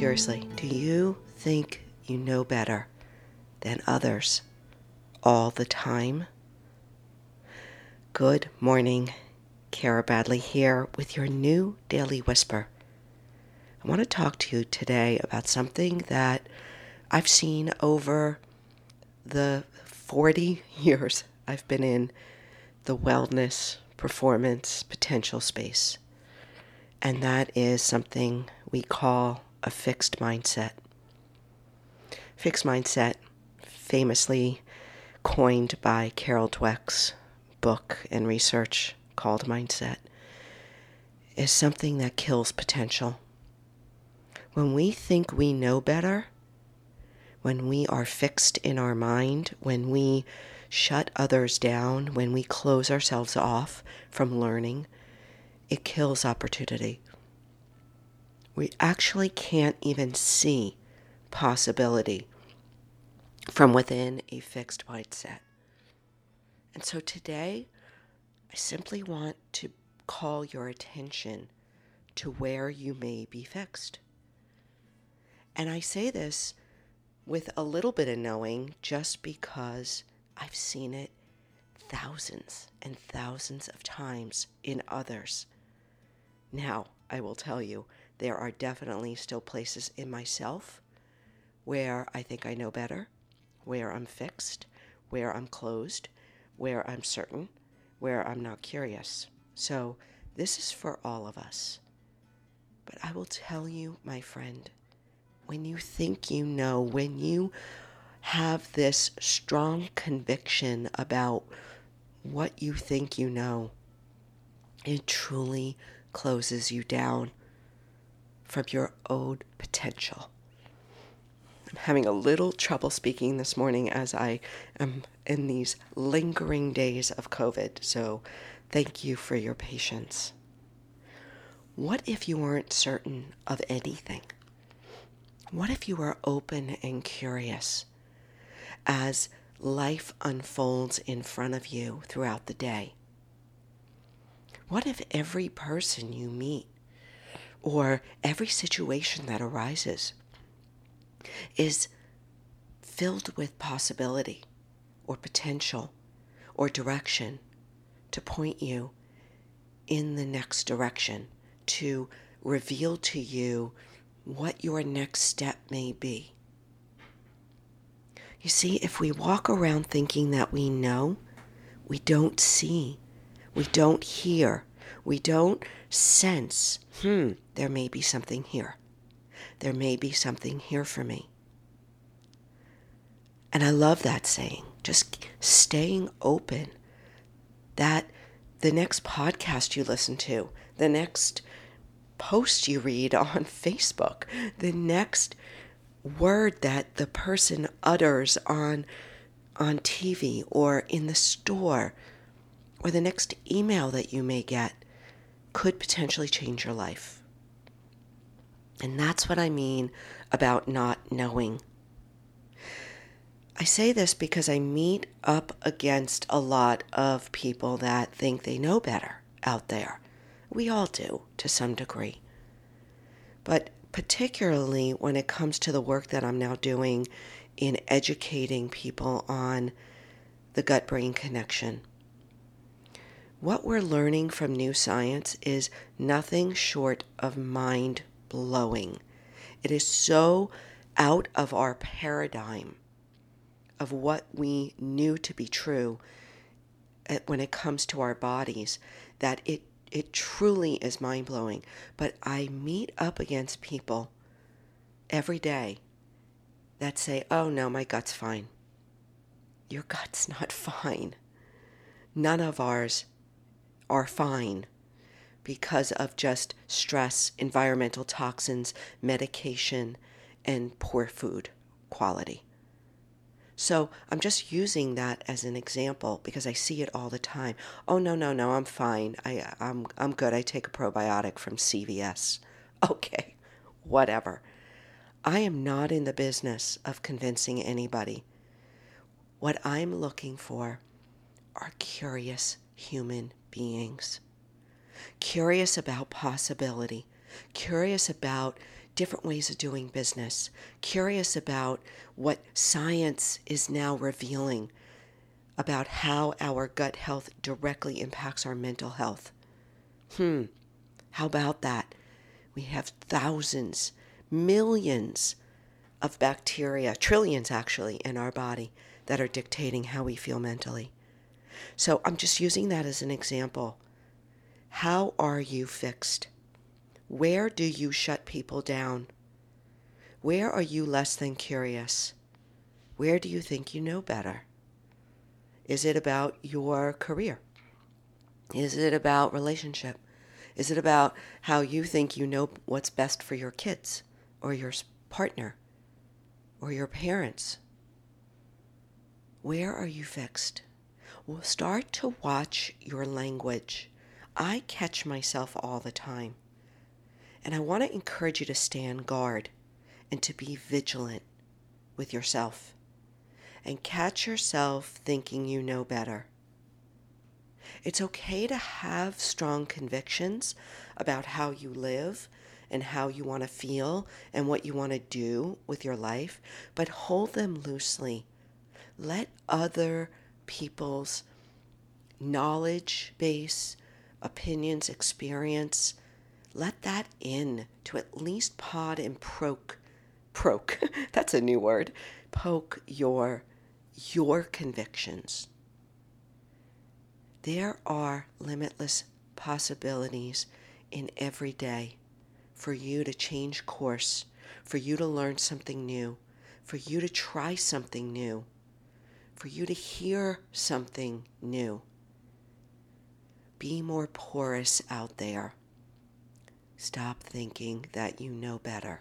Seriously, do you think you know better than others all the time? Good morning. Cara Bradley here with your new Daily Whisper. I want to talk to you today about something that I've seen over the 40 years I've been in the wellness, performance, potential space. And that is something we call a fixed mindset. Fixed mindset, famously coined by Carol Dweck's book and research called Mindset, is something that kills potential. When we think we know better, when we are fixed in our mind, when we shut others down, when we close ourselves off from learning, it kills opportunity we actually can't even see possibility from within a fixed mindset. And so today, I simply want to call your attention to where you may be fixed. And I say this with a little bit of knowing just because I've seen it thousands and thousands of times in others. Now, I will tell you, there are definitely still places in myself where I think I know better, where I'm fixed, where I'm closed, where I'm certain, where I'm not curious. So this is for all of us. But I will tell you, my friend, when you think you know, when you have this strong conviction about what you think you know, it truly closes you down from your own potential. I'm having a little trouble speaking this morning as I am in these lingering days of COVID, so thank you for your patience. What if you weren't certain of anything? What if you were open and curious as life unfolds in front of you throughout the day? What if every person you meet or every situation that arises is filled with possibility or potential or direction to point you in the next direction, to reveal to you what your next step may be. You see, if we walk around thinking that we know, we don't see, we don't hear, we don't sense, hmm, there may be something here. There may be something here for me. And I love that saying, just staying open. That the next podcast you listen to, the next post you read on Facebook, the next word that the person utters on on TV or in the store, or the next email that you may get could potentially change your life. And that's what I mean about not knowing. I say this because I meet up against a lot of people that think they know better out there. We all do to some degree. But particularly when it comes to the work that I'm now doing in educating people on the gut brain connection what we're learning from new science is nothing short of mind blowing. It is so out of our paradigm of what we knew to be true eh, when it comes to our bodies that it it truly is mind blowing. But I meet up against people every day that say, oh no, my gut's fine. Your gut's not fine. None of ours are fine because of just stress, environmental toxins, medication, and poor food quality. So I'm just using that as an example because I see it all the time. Oh no no no, I'm fine. I I'm I'm good. I take a probiotic from CVS. Okay. Whatever. I am not in the business of convincing anybody. What I'm looking for are curious human beings. Curious about possibility, curious about different ways of doing business, curious about what science is now revealing about how our gut health directly impacts our mental health. Hmm, how about that? We have thousands, millions of bacteria, trillions actually, in our body that are dictating how we feel mentally. So I'm just using that as an example. How are you fixed? Where do you shut people down? Where are you less than curious? Where do you think you know better? Is it about your career? Is it about relationship? Is it about how you think you know what's best for your kids or your partner or your parents? Where are you fixed? Well, start to watch your language. I catch myself all the time. And I want to encourage you to stand guard and to be vigilant with yourself and catch yourself thinking you know better. It's okay to have strong convictions about how you live and how you want to feel and what you want to do with your life, but hold them loosely. Let other people's knowledge base, opinions, experience, let that in to at least pod and poke, poke, that's a new word, poke your, your convictions. There are limitless possibilities in every day for you to change course, for you to learn something new, for you to try something new, for you to hear something new. Be more porous out there. Stop thinking that you know better.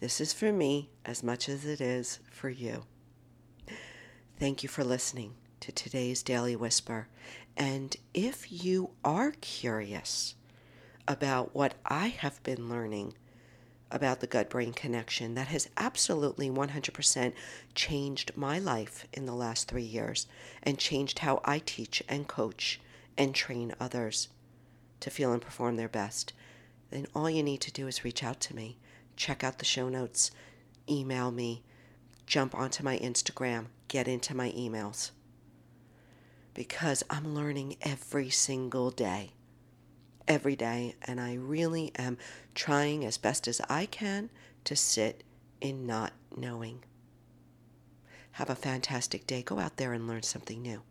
This is for me as much as it is for you. Thank you for listening to today's Daily Whisper. And if you are curious about what I have been learning about the gut brain connection, that has absolutely 100% changed my life in the last three years and changed how I teach and coach and train others to feel and perform their best, then all you need to do is reach out to me. Check out the show notes, email me, jump onto my Instagram, get into my emails. Because I'm learning every single day. Every day, and I really am trying as best as I can to sit in not knowing. Have a fantastic day. Go out there and learn something new.